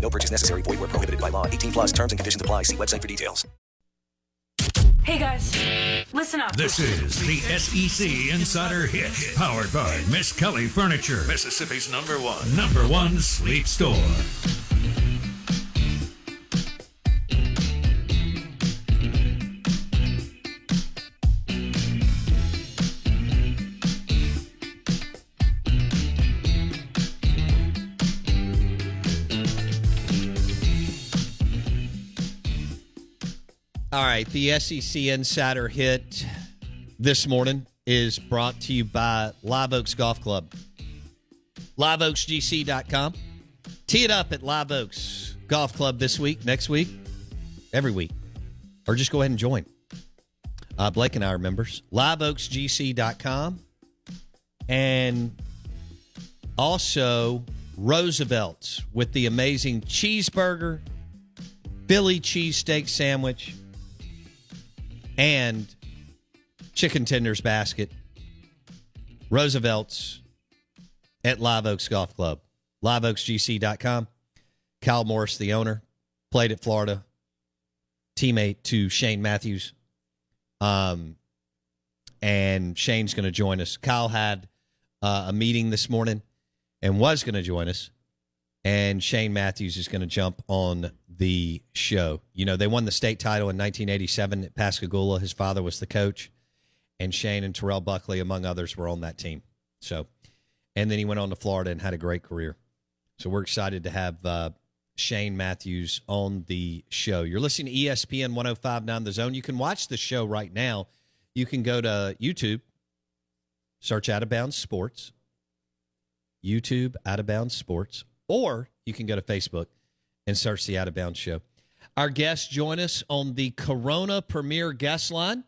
No purchase necessary. Void were prohibited by law. 18 plus terms and conditions apply. See website for details. Hey guys, listen up. This is the SEC Insider Hit, powered by Miskelly Furniture, Mississippi's number one, number one sleep store. All right, the SEC Insider Hit this morning is brought to you by Live Oaks Golf Club. LiveOaksGC.com. Tee it up at Live Oaks Golf Club this week, next week, every week. Or just go ahead and join. Uh, Blake and I are members. LiveOaksGC.com. And also Roosevelt's with the amazing cheeseburger, Philly cheesesteak sandwich, and chicken tenders basket. Roosevelt's at Live Oaks Golf Club. LiveOaksGC.com. Kyle Morris, the owner, played at Florida, teammate to Shane Matthews. Um, and Shane's going to join us. Kyle had uh, a meeting this morning and was going to join us. And Shane Matthews is going to jump on the show. You know, they won the state title in 1987 at Pascagoula. His father was the coach, and Shane and Terrell Buckley, among others, were on that team. So, and then he went on to Florida and had a great career. So we're excited to have uh, Shane Matthews on the show. You're listening to ESPN 1059 The Zone. You can watch the show right now. You can go to YouTube, search Out of Bounds Sports, YouTube Out of Bounds Sports, or you can go to Facebook and search the Out of Bounds Show. Our guests join us on the Corona Premier Guest Line.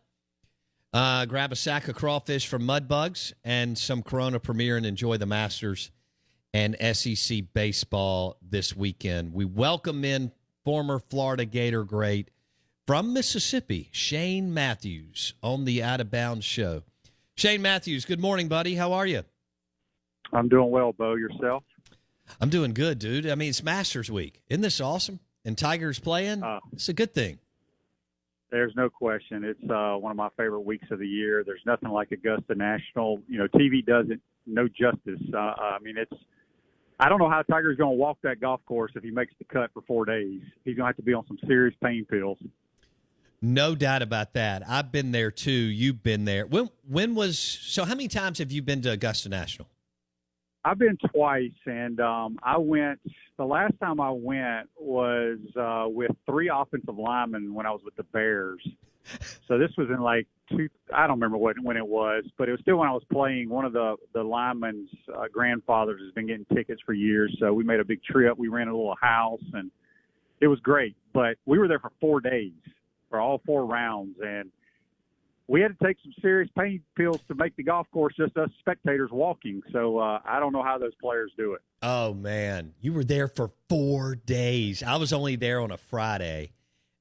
Uh, grab a sack of crawfish from Mudbugs and some Corona Premier and enjoy the Masters and SEC baseball this weekend. We welcome in former Florida Gator great from Mississippi, Shane Matthews, on the Out of Bounds Show. Shane Matthews, good morning, buddy. How are you? I'm doing well, Bo. Yourself? I'm doing good, dude. I mean, it's Masters Week. Isn't this awesome? And Tiger's playing. Uh, it's a good thing. There's no question. It's uh, one of my favorite weeks of the year. There's nothing like Augusta National. You know, TV doesn't no justice. Uh, I mean, it's. I don't know how Tiger's going to walk that golf course if he makes the cut for four days. He's going to have to be on some serious pain pills. No doubt about that. I've been there too. You've been there. When when was so? How many times have you been to Augusta National? I've been twice, and um, I went. The last time I went was uh, with three offensive linemen when I was with the Bears. So this was in like two. I don't remember what when it was, but it was still when I was playing. One of the the linemen's uh, grandfathers has been getting tickets for years, so we made a big trip. We rented a little house, and it was great. But we were there for four days for all four rounds, and we had to take some serious pain pills to make the golf course just us spectators walking. So uh, I don't know how those players do it. Oh man, you were there for four days. I was only there on a Friday,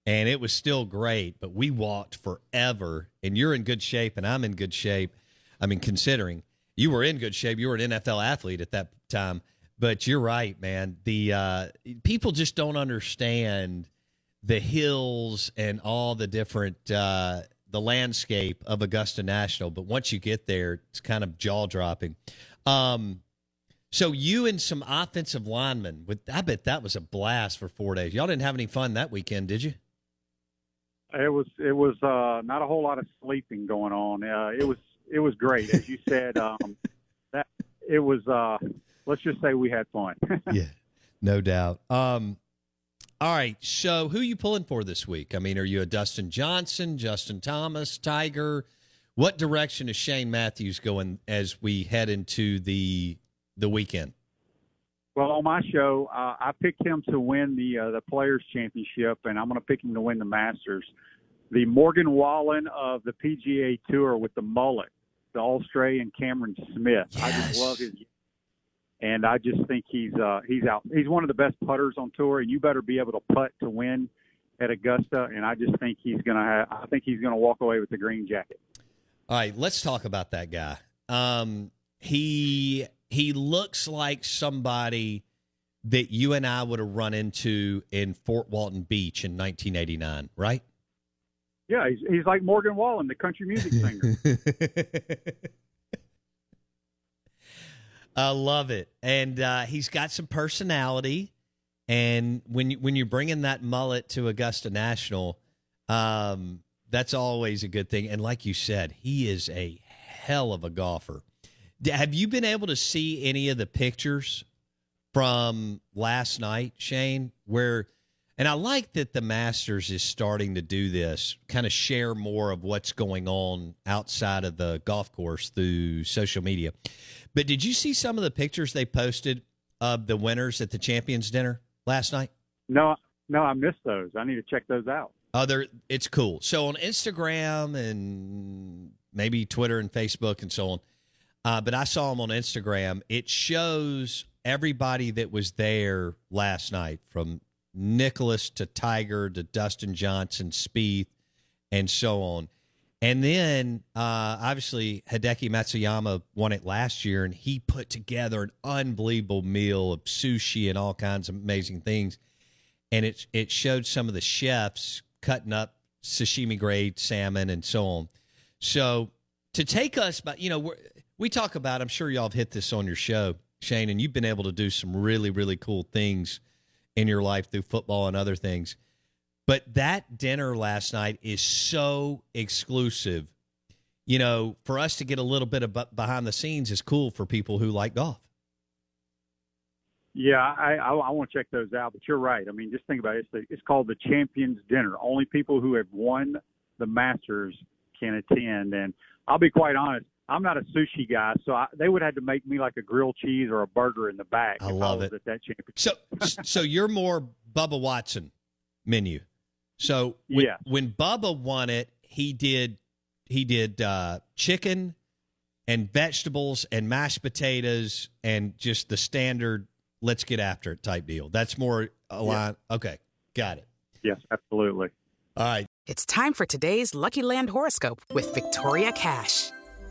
and it was still great, but we walked forever. And you're in good shape, and I'm in good shape. I mean, considering you were in good shape, you were an NFL athlete at that time. But you're right, man. The uh, people just don't understand the hills and all the different uh, the landscape of Augusta National. But once you get there, it's kind of jaw dropping. Um, so you and some offensive linemen, with I bet that was a blast for four days. Y'all didn't have any fun that weekend, did you? It was it was uh, not a whole lot of sleeping going on. Uh, it was it was great, as you said. Um, that it was. Uh, let's just say we had fun. yeah, no doubt. Um, all right, so who you pulling for this week? I mean, are you a Dustin Johnson, Justin Thomas, Tiger? What direction is Shane Matthews going as we head into the the weekend? Well, on my show, uh, I picked him to win the uh, the Players Championship, and I'm going to pick him to win the Masters. The Morgan Wallen of the PGA Tour with the mullet, the Australian Cameron Smith. Yes. I just love his, and I just think he's uh, he's out. He's one of the best putters on tour, and you better be able to putt to win at Augusta. And I just think he's gonna. Have, I think he's gonna walk away with the green jacket. All right, let's talk about that guy. Um, he he looks like somebody that you and I would have run into in Fort Walton Beach in 1989, right? Yeah, he's, he's like Morgan Wallen, the country music singer. I love it, and uh, he's got some personality. And when you when you're bringing that mullet to Augusta National, um, that's always a good thing. And like you said, he is a hell of a golfer. Have you been able to see any of the pictures from last night, Shane? Where, and I like that the Masters is starting to do this, kind of share more of what's going on outside of the golf course through social media. But did you see some of the pictures they posted of the winners at the Champions Dinner last night? no, no, I missed those. I need to check those out. Other, it's cool. So on Instagram and maybe Twitter and Facebook and so on. Uh, but I saw them on Instagram. It shows everybody that was there last night, from Nicklaus to Tiger to Dustin Johnson, Spieth, and so on. And then uh, obviously Hideki Matsuyama won it last year, and he put together an unbelievable meal of sushi and all kinds of amazing things. And it it showed some of the chefs cutting up sashimi grade salmon and so on. So to take us, but you know, we talk about. I'm sure y'all have hit this on your show, Shane, and you've been able to do some really really cool things in your life through football and other things. But that dinner last night is so exclusive. You know, for us to get a little bit of behind the scenes is cool for people who like golf. Yeah, I I, I want to check those out. But you're right. I mean, just think about it. It's, the, it's called the Champions Dinner. Only people who have won the Masters can attend. And I'll be quite honest. I'm not a sushi guy, so I, they would have to make me like a grilled cheese or a burger in the back. I if love I was it. At that championship. So, so you're more Bubba Watson menu. So when, Yes. when Bubba won it, he did he did uh, chicken and vegetables and mashed potatoes and just the standard let's get after it type deal. That's more a line. Okay, got it. Yes, absolutely. All right. It's time for today's Lucky Land horoscope with Victoria Cash.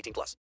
18 plus.